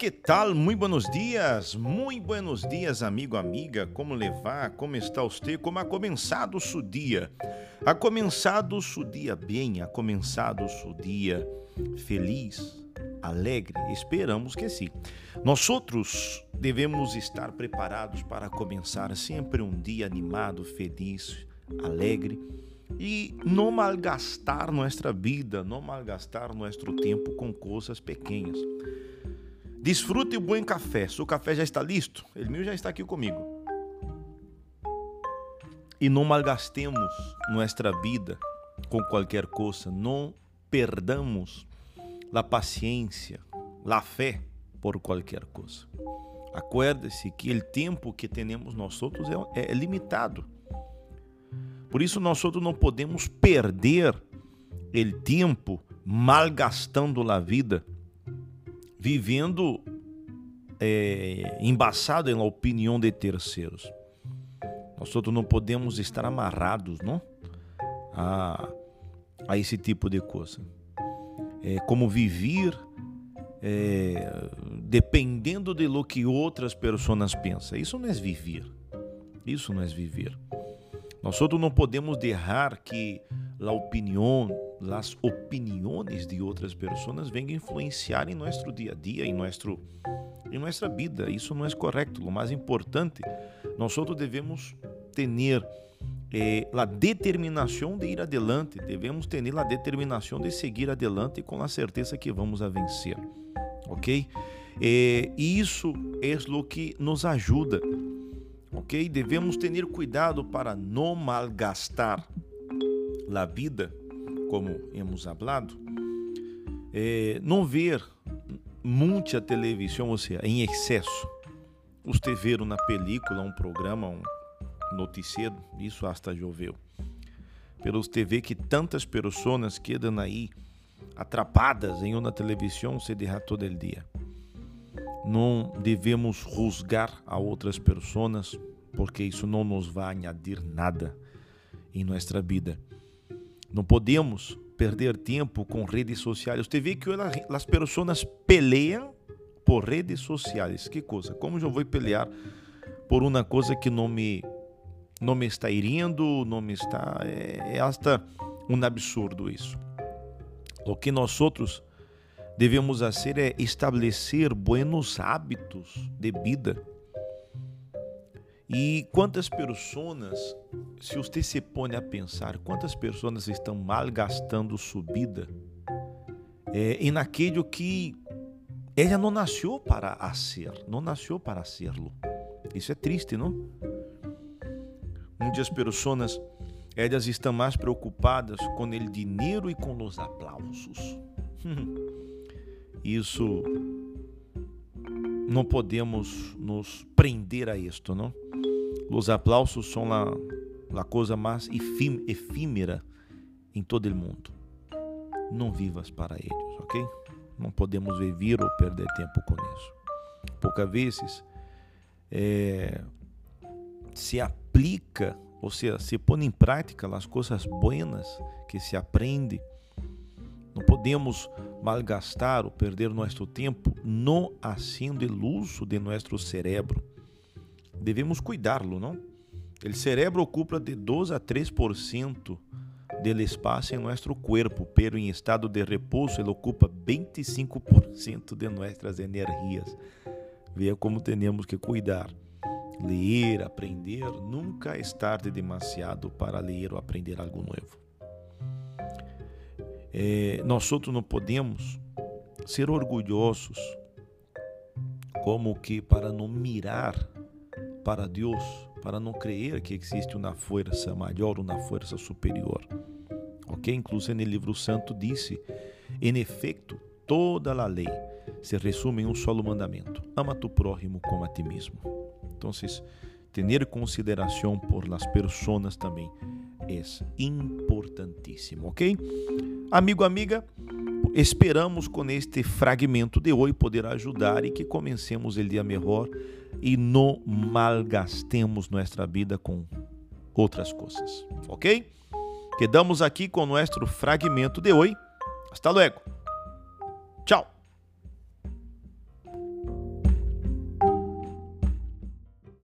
que tal? Muito buenos dias, muito buenos dias, amigo, amiga. Como levar? Como está você? Como ha começado o seu dia? Ha começado o seu dia bem? Ha começado o seu dia feliz, alegre? Esperamos que sim. Nós outros devemos estar preparados para começar sempre um dia animado, feliz, alegre e não malgastar nossa vida, não malgastar nosso tempo com coisas pequenas. Desfrute o bom café. Seu café já está listo? Meu já está aqui comigo. E não malgastemos nossa vida com qualquer coisa. Não perdamos a paciência, a fé por qualquer coisa. Acuerde-se que o tempo que temos nós outros é, é limitado. Por isso nós outros não podemos perder o tempo malgastando a vida vivendo é, embaçado na opinião de terceiros. Nós outros não podemos estar amarrados, não? A, a esse tipo de coisa. É como viver é, dependendo de lo que outras pessoas pensam. Isso não é viver. Isso não é viver. Nós outros não podemos deixar que a opinião, as opiniões de outras pessoas venham influenciar em nosso dia a dia, em nosso em nossa vida. Isso não é correto. O mais importante, nós devemos ter eh, a determinação de ir adelante, devemos ter a determinação de seguir adelante com a certeza que vamos a vencer, ok? Eh, e isso é o que nos ajuda, ok? Devemos ter cuidado para não malgastar la vida, como hemos hablado, é, não ver muita televisão, ou seja, em excesso. Você viram na película um programa, um noticiero, isso hasta choveu. Pelos TV que tantas pessoas quedam aí atrapadas em uma televisão se derra todo o dia. Não devemos juzgar a outras pessoas, porque isso não nos vai añadir nada em nossa vida. Não podemos perder tempo com redes sociais. Você vê que as pessoas peleam por redes sociais. Que coisa? Como eu vou pelear por uma coisa que não me não me está hirindo, não me está é, é hasta um absurdo isso. O que nós outros devemos fazer é estabelecer buenos hábitos de vida e quantas pessoas, se você se põe a pensar, quantas pessoas estão malgastando sua vida é, em aquilo que ela não nasceu para ser, não nasceu para serlo. Isso é triste, não? Muitas pessoas, elas estão mais preocupadas com o dinheiro e com os aplausos. Isso não podemos nos prender a isto, não? Os aplausos são a, a coisa mais efímera em todo o mundo. Não vivas para eles, ok? Não podemos viver ou perder tempo com isso. Poucas vezes é, se aplica, ou seja, se põe em prática as coisas buenas que se aprende. Não podemos malgastar ou perder nosso tempo não haciendo o uso de nosso cérebro devemos cuidá-lo, não? O cérebro ocupa de 2 a 3% do espaço em nosso corpo, pero em estado de repouso ele ocupa 25% de nossas energias. Veja como temos que cuidar. Ler, aprender, nunca é tarde demasiado para ler ou aprender algo novo. É, nós outros não podemos ser orgulhosos como que para não mirar para Deus, para não crer que existe uma força maior, uma força superior. Ok? Inclusive no livro santo disse, em efeito, toda a lei se resume em um solo mandamento: ama tu prójimo como a ti mesmo. Então, ter consideração por las pessoas também é importantíssimo, ok? Amigo, amiga, esperamos com este fragmento de hoje poder ajudar e que comecemos o dia melhor e não malgastemos nossa vida com outras coisas, ok? Quedamos aqui com nosso fragmento de hoje. Hasta luego.